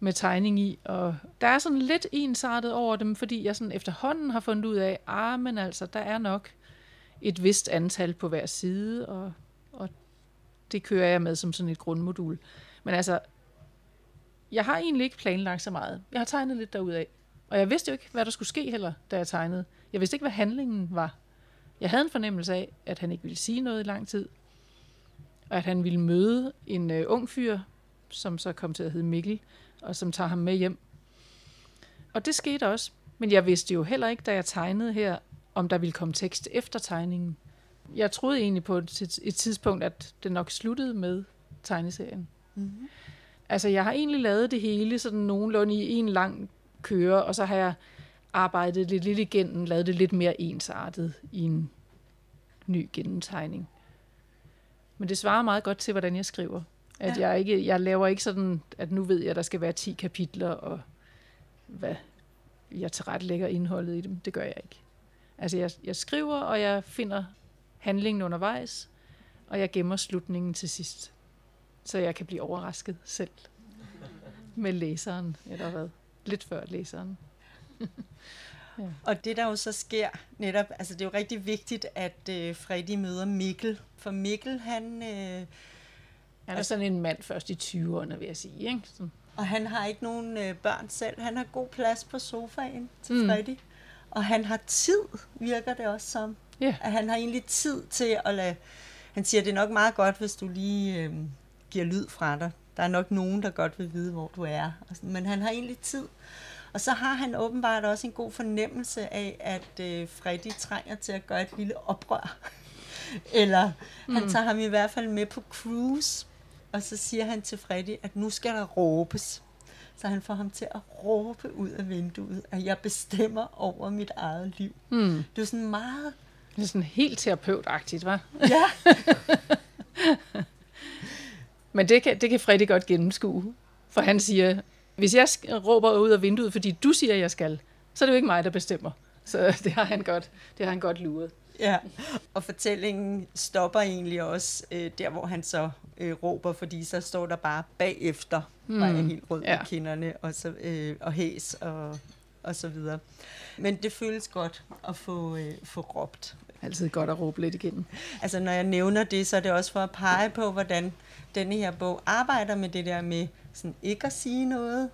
med tegning i, og der er sådan lidt ensartet over dem, fordi jeg sådan efterhånden har fundet ud af, ah, men altså, der er nok et vist antal på hver side, og, og det kører jeg med som sådan et grundmodul. Men altså, jeg har egentlig ikke planlagt så meget. Jeg har tegnet lidt derudaf. Og jeg vidste jo ikke, hvad der skulle ske heller, da jeg tegnede. Jeg vidste ikke, hvad handlingen var. Jeg havde en fornemmelse af, at han ikke ville sige noget i lang tid. Og at han ville møde en øh, ung fyr, som så kom til at hedde Mikkel, og som tager ham med hjem. Og det skete også. Men jeg vidste jo heller ikke, da jeg tegnede her, om der ville komme tekst efter tegningen. Jeg troede egentlig på et, et tidspunkt, at det nok sluttede med tegneserien. Mm-hmm. Altså, jeg har egentlig lavet det hele sådan nogenlunde i en lang køre, og så har jeg arbejdet lidt, lidt igennem, lavet det lidt mere ensartet i en ny gennemtegning. Men det svarer meget godt til, hvordan jeg skriver. At ja. jeg, ikke, jeg laver ikke sådan, at nu ved jeg, at der skal være 10 kapitler, og hvad jeg tilrettelægger indholdet i dem. Det gør jeg ikke. Altså, jeg, jeg skriver, og jeg finder handlingen undervejs, og jeg gemmer slutningen til sidst så jeg kan blive overrasket selv med læseren, eller hvad? Lidt før læseren. ja. Og det der jo så sker netop, altså det er jo rigtig vigtigt, at øh, Freddy møder Mikkel, for Mikkel han... Øh, han er sådan en mand først i 20'erne, vil jeg sige. Ikke? Så. Og han har ikke nogen øh, børn selv. Han har god plads på sofaen til mm. Freddy. Og han har tid, virker det også som. Yeah. At han har egentlig tid til at lade... Han siger, det er nok meget godt, hvis du lige... Øh, giver lyd fra dig. Der er nok nogen, der godt vil vide, hvor du er. Men han har egentlig tid. Og så har han åbenbart også en god fornemmelse af, at øh, Freddy trænger til at gøre et lille oprør. Eller mm. han tager ham i hvert fald med på cruise, og så siger han til Freddy, at nu skal der råbes. Så han får ham til at råbe ud af vinduet, at jeg bestemmer over mit eget liv. Mm. Det er sådan meget... Det er sådan helt terapeutagtigt, hva'? Ja. Men det kan, det kan Freddy godt gennemskue. For han siger, hvis jeg råber ud af vinduet, fordi du siger, jeg skal, så er det jo ikke mig, der bestemmer. Så det har han godt, det har han godt luret. Ja, og fortællingen stopper egentlig også øh, der, hvor han så øh, råber, fordi så står der bare bagefter, mm. bare helt rød ja. i kinderne, og, så, øh, og hæs og, og så videre. Men det føles godt at få, øh, få råbt. Altid godt at råbe lidt igen. Altså når jeg nævner det, så er det også for at pege på, hvordan denne her bog arbejder med det der med sådan ikke at sige noget.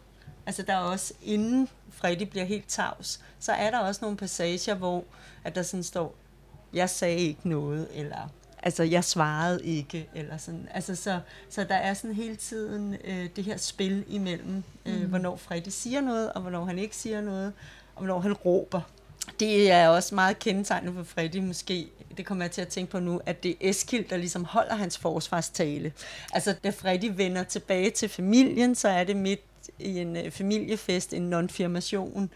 Altså der er også, inden Freddy bliver helt tavs, så er der også nogle passager, hvor at der sådan står, jeg sagde ikke noget, eller altså jeg svarede ikke, eller sådan. Altså så, så der er sådan hele tiden øh, det her spil imellem, øh, mm. hvornår Freddy siger noget, og hvornår han ikke siger noget, og hvornår han råber. Det er også meget kendetegnende for Freddy måske, det kommer jeg til at tænke på nu, at det er Eskild, der ligesom holder hans forsvarstale. Altså, da Freddy vender tilbage til familien, så er det midt i en øh, familiefest, en non-firmation.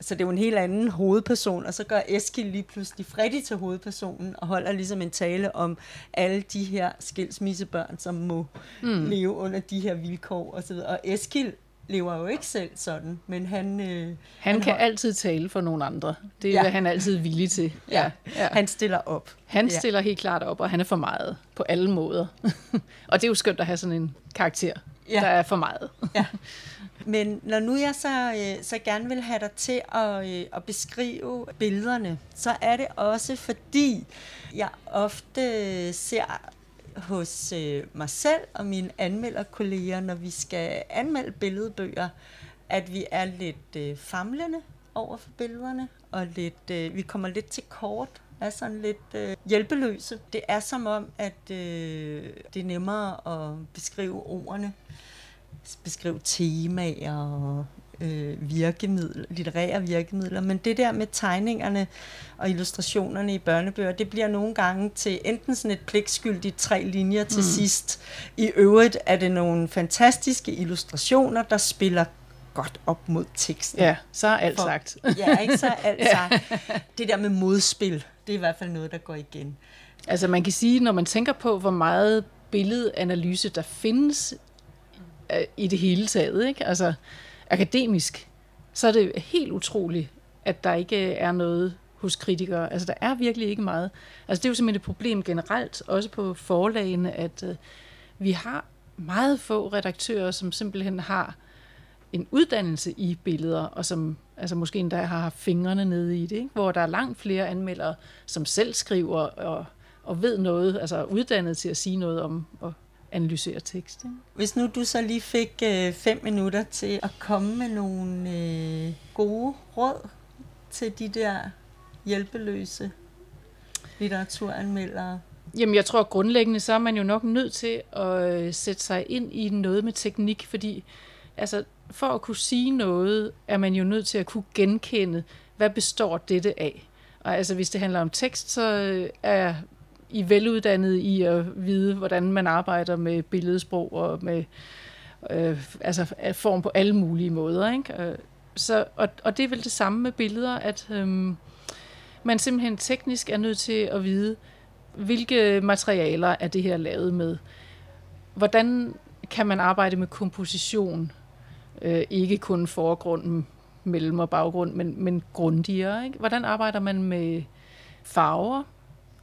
Så det er jo en helt anden hovedperson, og så gør Eskild lige pludselig Freddy til hovedpersonen, og holder ligesom en tale om alle de her skilsmissebørn, som må mm. leve under de her vilkår osv. Og Eskild lever jo ikke selv sådan, men han... Øh, han, han kan har... altid tale for nogle andre. Det er ja. han altid villig til. Ja, ja. han stiller op. Han ja. stiller helt klart op, og han er for meget på alle måder. og det er jo skønt at have sådan en karakter, ja. der er for meget. ja. Men når nu jeg så, øh, så gerne vil have dig til at, øh, at beskrive billederne, så er det også fordi, jeg ofte ser hos øh, mig selv og mine anmelderkolleger, når vi skal anmelde billedbøger, at vi er lidt øh, famlende over for billederne, og lidt, øh, vi kommer lidt til kort, er sådan lidt øh, hjælpeløse. Det er som om, at øh, det er nemmere at beskrive ordene, beskrive temaer og øh, virkemidler, litterære virkemidler, men det der med tegningerne og illustrationerne i børnebøger, det bliver nogle gange til enten sådan et pligtskyldigt tre linjer til mm. sidst. I øvrigt er det nogle fantastiske illustrationer, der spiller godt op mod teksten. Ja, så er alt For, sagt. ja, ikke så er alt ja. sagt. Det der med modspil, det er i hvert fald noget, der går igen. Altså man kan sige, når man tænker på, hvor meget billedanalyse der findes øh, i det hele taget, ikke? Altså, akademisk, så er det helt utroligt, at der ikke er noget hos kritikere. Altså, der er virkelig ikke meget. Altså, det er jo simpelthen et problem generelt, også på forlagene, at øh, vi har meget få redaktører, som simpelthen har en uddannelse i billeder, og som altså måske endda har haft fingrene nede i det, ikke? hvor der er langt flere anmeldere, som selv skriver og, og ved noget, altså uddannet til at sige noget om og analysere tekst. Ikke? Hvis nu du så lige fik øh, fem minutter til at komme med nogle øh, gode råd til de der hjælpeløse litteraturanmeldere. Jamen, jeg tror grundlæggende, så er man jo nok nødt til at øh, sætte sig ind i noget med teknik, fordi altså, for at kunne sige noget, er man jo nødt til at kunne genkende, hvad består dette af. Og altså, hvis det handler om tekst, så øh, er i veluddannet i at vide, hvordan man arbejder med billedsprog og med øh, altså form på alle mulige måder. Ikke? Øh, så, og, og det er vel det samme med billeder, at øh, man simpelthen teknisk er nødt til at vide, hvilke materialer er det her lavet med. Hvordan kan man arbejde med komposition? Øh, ikke kun forgrunden, mellem og baggrund, men, men grundigere. Ikke? Hvordan arbejder man med farver?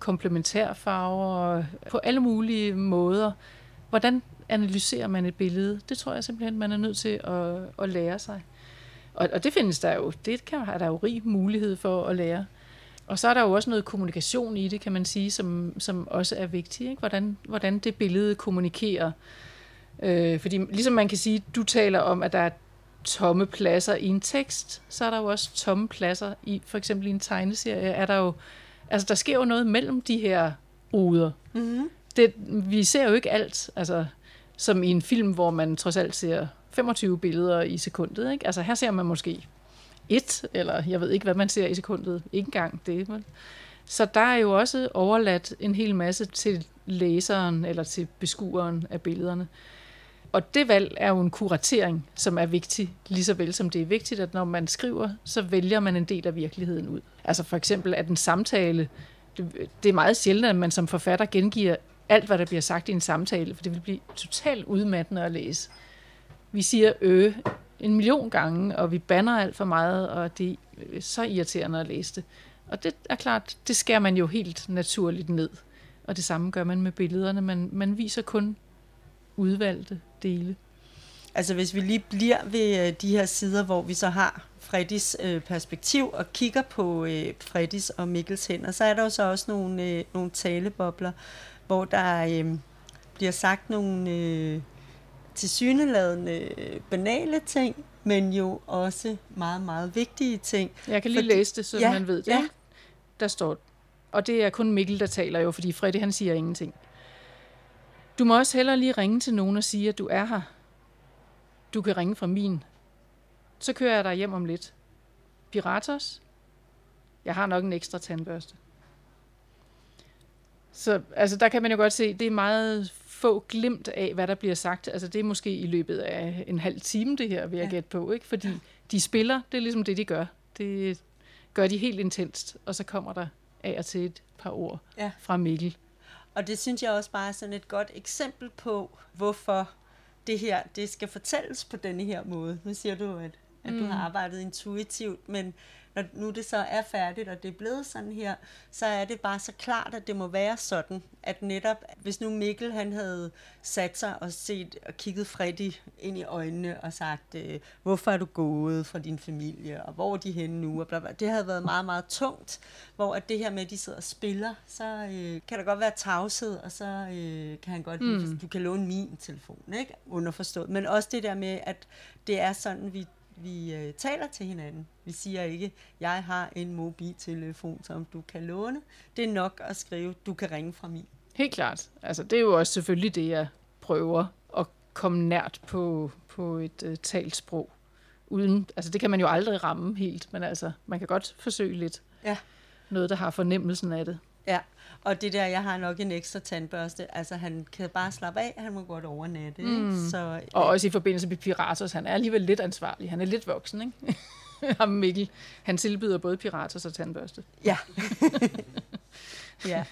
Komplementærfarver, på alle mulige måder. Hvordan analyserer man et billede? Det tror jeg simpelthen, man er nødt til at, at lære sig. Og, og det findes der jo, det kan, er der jo rig mulighed for at lære. Og så er der jo også noget kommunikation i det, kan man sige, som, som også er vigtigt. Ikke? Hvordan, hvordan det billede kommunikerer. Øh, fordi ligesom man kan sige, du taler om, at der er tomme pladser i en tekst, så er der jo også tomme pladser i, for eksempel i en tegneserie, er der jo Altså, der sker jo noget mellem de her ruder. Mm-hmm. Det, vi ser jo ikke alt. Altså, som i en film, hvor man trods alt ser 25 billeder i sekundet. Ikke? Altså her ser man måske et, eller jeg ved ikke, hvad man ser i sekundet. Ikke engang det. Så der er jo også overladt en hel masse til læseren eller til beskueren af billederne. Og det valg er jo en kuratering, som er vigtig, lige så vel som det er vigtigt, at når man skriver, så vælger man en del af virkeligheden ud. Altså for eksempel, at en samtale, det, det er meget sjældent, at man som forfatter gengiver alt, hvad der bliver sagt i en samtale, for det vil blive totalt udmattende at læse. Vi siger øh en million gange, og vi banner alt for meget, og det er så irriterende at læse det. Og det er klart, det skærer man jo helt naturligt ned. Og det samme gør man med billederne. Man, man viser kun udvalgte dele. Altså hvis vi lige bliver ved øh, de her sider, hvor vi så har Freddys øh, perspektiv og kigger på øh, Freddys og Mikkels hænder, så er der jo så også nogle, øh, nogle talebobler, hvor der øh, bliver sagt nogle øh, tilsyneladende øh, banale ting, men jo også meget, meget vigtige ting. Jeg kan lige fordi, læse det, så ja, man ved det. Ja. Der står, og det er kun Mikkel, der taler jo, fordi Freddy han siger ingenting. Du må også hellere lige ringe til nogen og sige, at du er her. Du kan ringe fra min. Så kører jeg dig hjem om lidt. Piratos? Jeg har nok en ekstra tandbørste. Så altså, der kan man jo godt se, det er meget få glimt af, hvad der bliver sagt. Altså, det er måske i løbet af en halv time, det her, vil jeg ja. gætte på. Ikke? Fordi de spiller, det er ligesom det, de gør. Det gør de helt intenst, og så kommer der af og til et par ord ja. fra Mikkel. Og det synes jeg også bare er sådan et godt eksempel på, hvorfor det her, det skal fortælles på denne her måde. Nu siger du, at, at mm. du har arbejdet intuitivt, men når nu det så er færdigt, og det er blevet sådan her, så er det bare så klart, at det må være sådan, at netop, hvis nu Mikkel han havde sat sig og set og kigget Freddy ind i øjnene og sagt, øh, hvorfor er du gået fra din familie, og hvor er de henne nu, og bla bla. det havde været meget, meget tungt, hvor at det her med, at de sidder og spiller, så øh, kan der godt være tavshed, og så øh, kan han godt mm. du kan låne min telefon, ikke? underforstået, men også det der med, at det er sådan, vi vi øh, taler til hinanden. Vi siger ikke, jeg har en mobiltelefon, som du kan låne. Det er nok at skrive, du kan ringe fra min. Helt klart. Altså, det er jo også selvfølgelig det, jeg prøver at komme nært på, på et øh, talt sprog. Uden, altså, det kan man jo aldrig ramme helt, men altså, man kan godt forsøge lidt. Ja. Noget, der har fornemmelsen af det. Ja, og det der, jeg har nok en ekstra tandbørste, altså han kan bare slappe af, han må godt overnatte. Mm. Ikke? Så, øh, og også i forbindelse med Piratos, han er alligevel lidt ansvarlig, han er lidt voksen, ikke? Ham Mikkel, han tilbyder både Piratos og tandbørste. Ja. ja.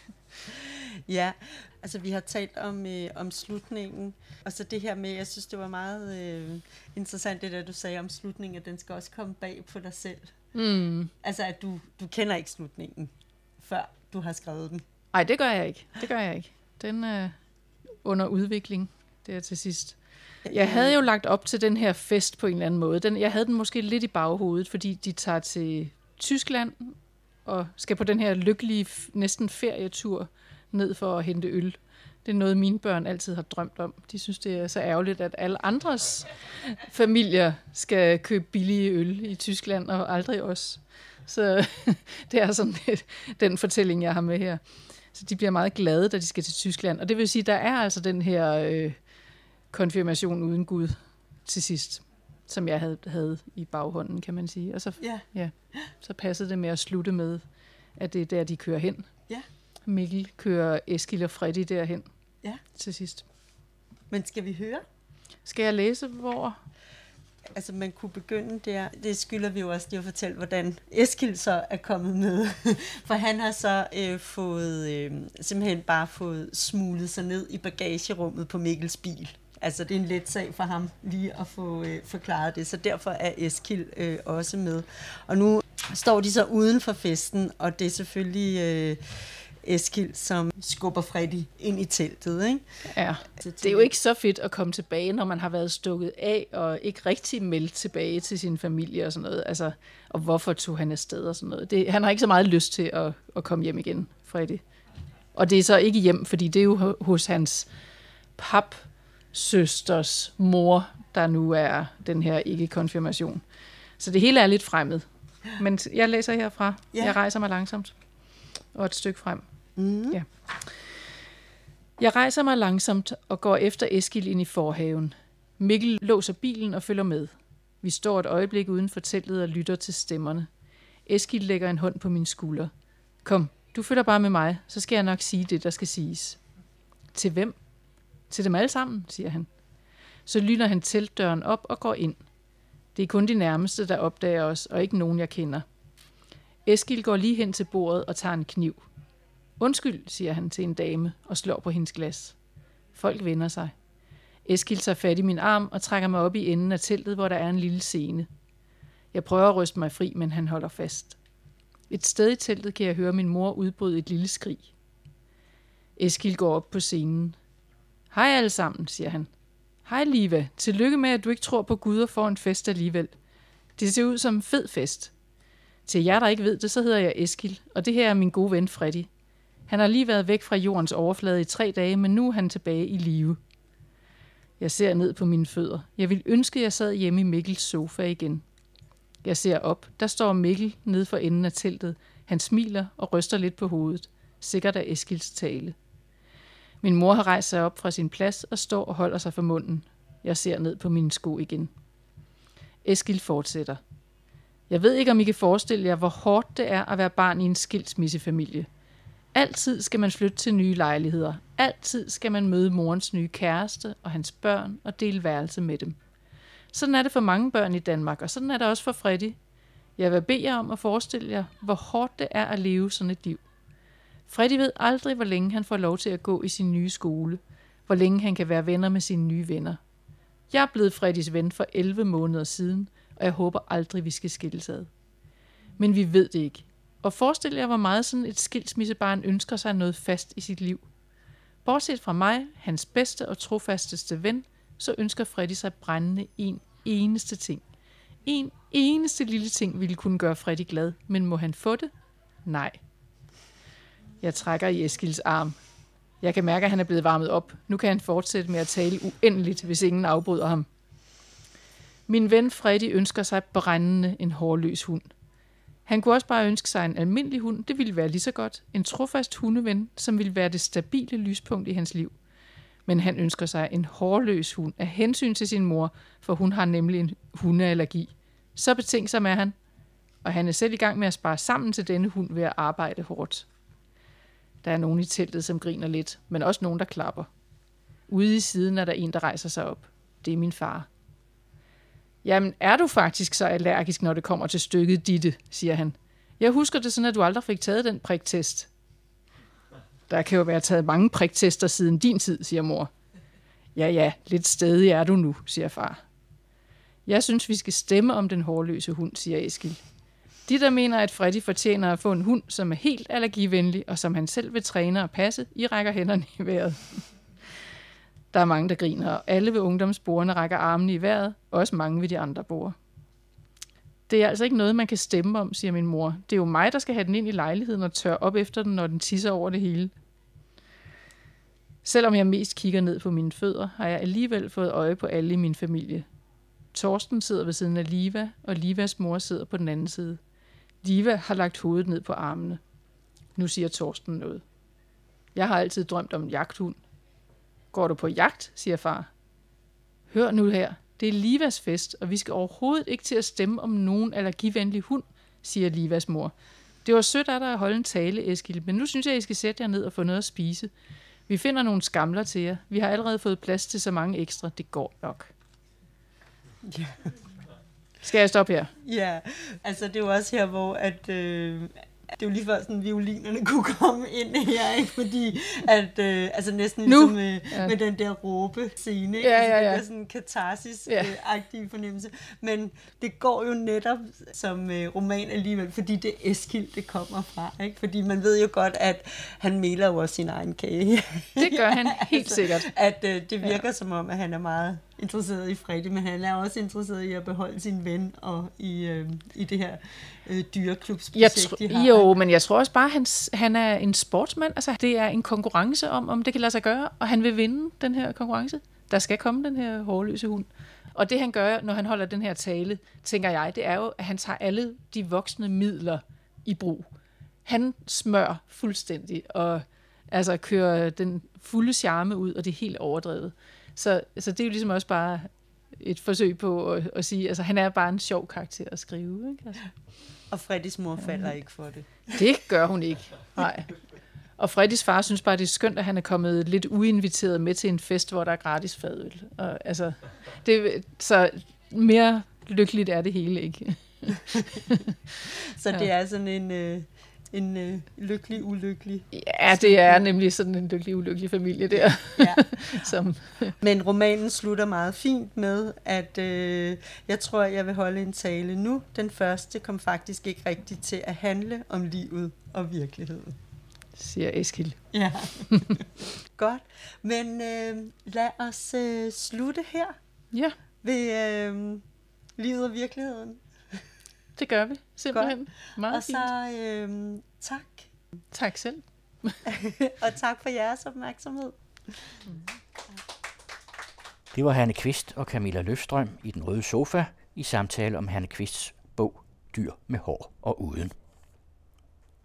Ja, altså vi har talt om, øh, om slutningen, og så det her med, jeg synes det var meget øh, interessant det der, du sagde om slutningen, at den skal også komme bag på dig selv. Mm. Altså at du, du kender ikke slutningen, før du har skrevet den. Nej, det gør jeg ikke. Det gør jeg ikke. Den er under udvikling, det er til sidst. Jeg havde jo lagt op til den her fest på en eller anden måde. Den, jeg havde den måske lidt i baghovedet, fordi de tager til Tyskland og skal på den her lykkelige, næsten ferietur ned for at hente øl. Det er noget, mine børn altid har drømt om. De synes, det er så ærgerligt, at alle andres familier skal købe billige øl i Tyskland, og aldrig os. Så det er sådan den fortælling, jeg har med her. Så de bliver meget glade, da de skal til Tyskland. Og det vil sige, der er altså den her øh, konfirmation uden Gud til sidst, som jeg havde, havde i baghånden, kan man sige. Og så, ja. Ja, så passede det med at slutte med, at det er der, de kører hen. Ja. Mikkel kører Eskil og Freddy derhen ja. til sidst. Men skal vi høre? Skal jeg læse, hvor? Altså man kunne begynde der, det skylder vi jo også lige at fortælle, hvordan Eskil så er kommet med. For han har så øh, fået, øh, simpelthen bare fået smuglet sig ned i bagagerummet på Mikkels bil. Altså det er en let sag for ham lige at få øh, forklaret det, så derfor er Eskil øh, også med. Og nu står de så uden for festen, og det er selvfølgelig... Øh, Eskild, som skubber Freddy ind i teltet. Ikke? Ja, det er jo ikke så fedt at komme tilbage, når man har været stukket af og ikke rigtig meldt tilbage til sin familie og sådan noget. Altså, og hvorfor tog han afsted og sådan noget. Det, han har ikke så meget lyst til at, at komme hjem igen, Freddy. Og det er så ikke hjem, fordi det er jo hos hans papsøsters mor, der nu er den her ikke-konfirmation. Så det hele er lidt fremmed. Men jeg læser herfra. Ja. Jeg rejser mig langsomt og et stykke frem. Mm. Ja. Jeg rejser mig langsomt og går efter Eskil ind i forhaven. Mikkel låser bilen og følger med. Vi står et øjeblik uden for teltet og lytter til stemmerne. Eskil lægger en hånd på min skulder. Kom, du følger bare med mig, så skal jeg nok sige det, der skal siges. Til hvem? Til dem alle sammen, siger han. Så lyner han teltdøren op og går ind. Det er kun de nærmeste, der opdager os, og ikke nogen, jeg kender. Eskil går lige hen til bordet og tager en kniv. Undskyld, siger han til en dame og slår på hendes glas. Folk vender sig. Eskil tager fat i min arm og trækker mig op i enden af teltet, hvor der er en lille scene. Jeg prøver at ryste mig fri, men han holder fast. Et sted i teltet kan jeg høre min mor udbryde et lille skrig. Eskil går op på scenen. Hej alle sammen, siger han. Hej Liva, tillykke med, at du ikke tror på Gud og får en fest alligevel. Det ser ud som en fed fest. Til jer, der ikke ved det, så hedder jeg Eskil, og det her er min gode ven Freddy. Han har lige været væk fra jordens overflade i tre dage, men nu er han tilbage i live. Jeg ser ned på mine fødder. Jeg vil ønske, at jeg sad hjemme i Mikkels sofa igen. Jeg ser op. Der står Mikkel nede for enden af teltet. Han smiler og ryster lidt på hovedet. Sikkert af Eskils tale. Min mor har rejst sig op fra sin plads og står og holder sig for munden. Jeg ser ned på mine sko igen. Eskil fortsætter. Jeg ved ikke, om I kan forestille jer, hvor hårdt det er at være barn i en skilsmissefamilie. Altid skal man flytte til nye lejligheder. Altid skal man møde morens nye kæreste og hans børn og dele værelse med dem. Sådan er det for mange børn i Danmark, og sådan er det også for Freddy. Jeg vil bede jer om at forestille jer, hvor hårdt det er at leve sådan et liv. Freddy ved aldrig, hvor længe han får lov til at gå i sin nye skole, hvor længe han kan være venner med sine nye venner. Jeg er blevet Freddys ven for 11 måneder siden, og jeg håber aldrig, vi skal skilles ad. Men vi ved det ikke. Og forestil jer, hvor meget sådan et skilsmissebarn ønsker sig noget fast i sit liv. Bortset fra mig, hans bedste og trofasteste ven, så ønsker Freddy sig brændende en eneste ting. En eneste lille ting ville kunne gøre Freddy glad, men må han få det? Nej. Jeg trækker i Eskils arm. Jeg kan mærke, at han er blevet varmet op. Nu kan han fortsætte med at tale uendeligt, hvis ingen afbryder ham. Min ven Freddy ønsker sig brændende en hårløs hund. Han kunne også bare ønske sig en almindelig hund. Det ville være lige så godt. En trofast hundeven, som ville være det stabile lyspunkt i hans liv. Men han ønsker sig en hårløs hund af hensyn til sin mor, for hun har nemlig en hundeallergi. Så betænksom er han, og han er selv i gang med at spare sammen til denne hund ved at arbejde hårdt. Der er nogen i teltet, som griner lidt, men også nogen, der klapper. Ude i siden er der en, der rejser sig op. Det er min far. Jamen, er du faktisk så allergisk, når det kommer til stykket, Ditte, siger han. Jeg husker det sådan, at du aldrig fik taget den priktest. Der kan jo være taget mange priktester siden din tid, siger mor. Ja, ja, lidt stedig er du nu, siger far. Jeg synes, vi skal stemme om den hårløse hund, siger Eskil. De, der mener, at Freddy fortjener at få en hund, som er helt allergivenlig, og som han selv vil træne og passe, I rækker hænderne i vejret. Der er mange, der griner, og alle ved ungdomsbordene rækker armene i vejret, også mange ved de andre bord. Det er altså ikke noget, man kan stemme om, siger min mor. Det er jo mig, der skal have den ind i lejligheden og tørre op efter den, når den tisser over det hele. Selvom jeg mest kigger ned på mine fødder, har jeg alligevel fået øje på alle i min familie. Torsten sidder ved siden af Liva, og Livas mor sidder på den anden side. Liva har lagt hovedet ned på armene. Nu siger Torsten noget. Jeg har altid drømt om en jagthund. Går du på jagt, siger far. Hør nu her, det er Livas fest, og vi skal overhovedet ikke til at stemme om nogen allergivenlig hund, siger Livas mor. Det var sødt af dig at holde en tale, Eskil, men nu synes jeg, I skal sætte jer ned og få noget at spise. Vi finder nogle skamler til jer. Vi har allerede fået plads til så mange ekstra. Det går nok. Ja. Skal jeg stoppe her? Ja, altså det er jo også her, hvor at, øh, det er jo lige før sådan, violinerne kunne komme ind her, ikke? fordi at, øh, altså næsten ligesom med, ja. med den der råbe scene, ja, altså, ja, ja. det er sådan en katarsis-agtig ja. fornemmelse, men det går jo netop som øh, roman alligevel, fordi det er Eskild, det kommer fra, ikke? fordi man ved jo godt, at han meler jo også sin egen kage. Det gør han helt altså, sikkert. At øh, det virker ja. som om, at han er meget interesseret i Freddy, men han er også interesseret i at beholde sin ven og i, øh, i det her øh, dyreklubsprojekt, de har. Jo, men jeg tror også bare, at han, han er en sportsmand. Altså, det er en konkurrence om, om det kan lade sig gøre, og han vil vinde den her konkurrence. Der skal komme den her hårløse hund. Og det han gør, når han holder den her tale, tænker jeg, det er jo, at han tager alle de voksne midler i brug. Han smør fuldstændig, og altså kører den fulde charme ud, og det er helt overdrevet. Så, så det er jo ligesom også bare et forsøg på at, at sige, altså han er bare en sjov karakter at skrive. Ikke? Altså. Og Freddys mor falder ikke for det. Det gør hun ikke. Nej. Og Freddys far synes bare, det er skønt, at han er kommet lidt uinviteret med til en fest, hvor der er gratis fadøl. Og, altså, det, så mere lykkeligt er det hele ikke. så det er sådan en, øh, en øh, lykkelig, ulykkelig. Ja, det er nemlig sådan en lykkelig, ulykkelig familie der. Ja. Som. Men romanen slutter meget fint med, at øh, jeg tror, jeg vil holde en tale nu. Den første kom faktisk ikke rigtigt til at handle om livet og virkeligheden. Siger Eskil. Ja. Godt. Men øh, lad os øh, slutte her. Ja. Ved øh, livet og virkeligheden. Det gør vi, simpelthen. Godt. Meget og fint. så øh, tak. Tak selv. og tak for jeres opmærksomhed. Det var Hanne Kvist og Camilla Løfstrøm i Den Røde Sofa i samtale om Hanne Kvists bog Dyr med hår og uden.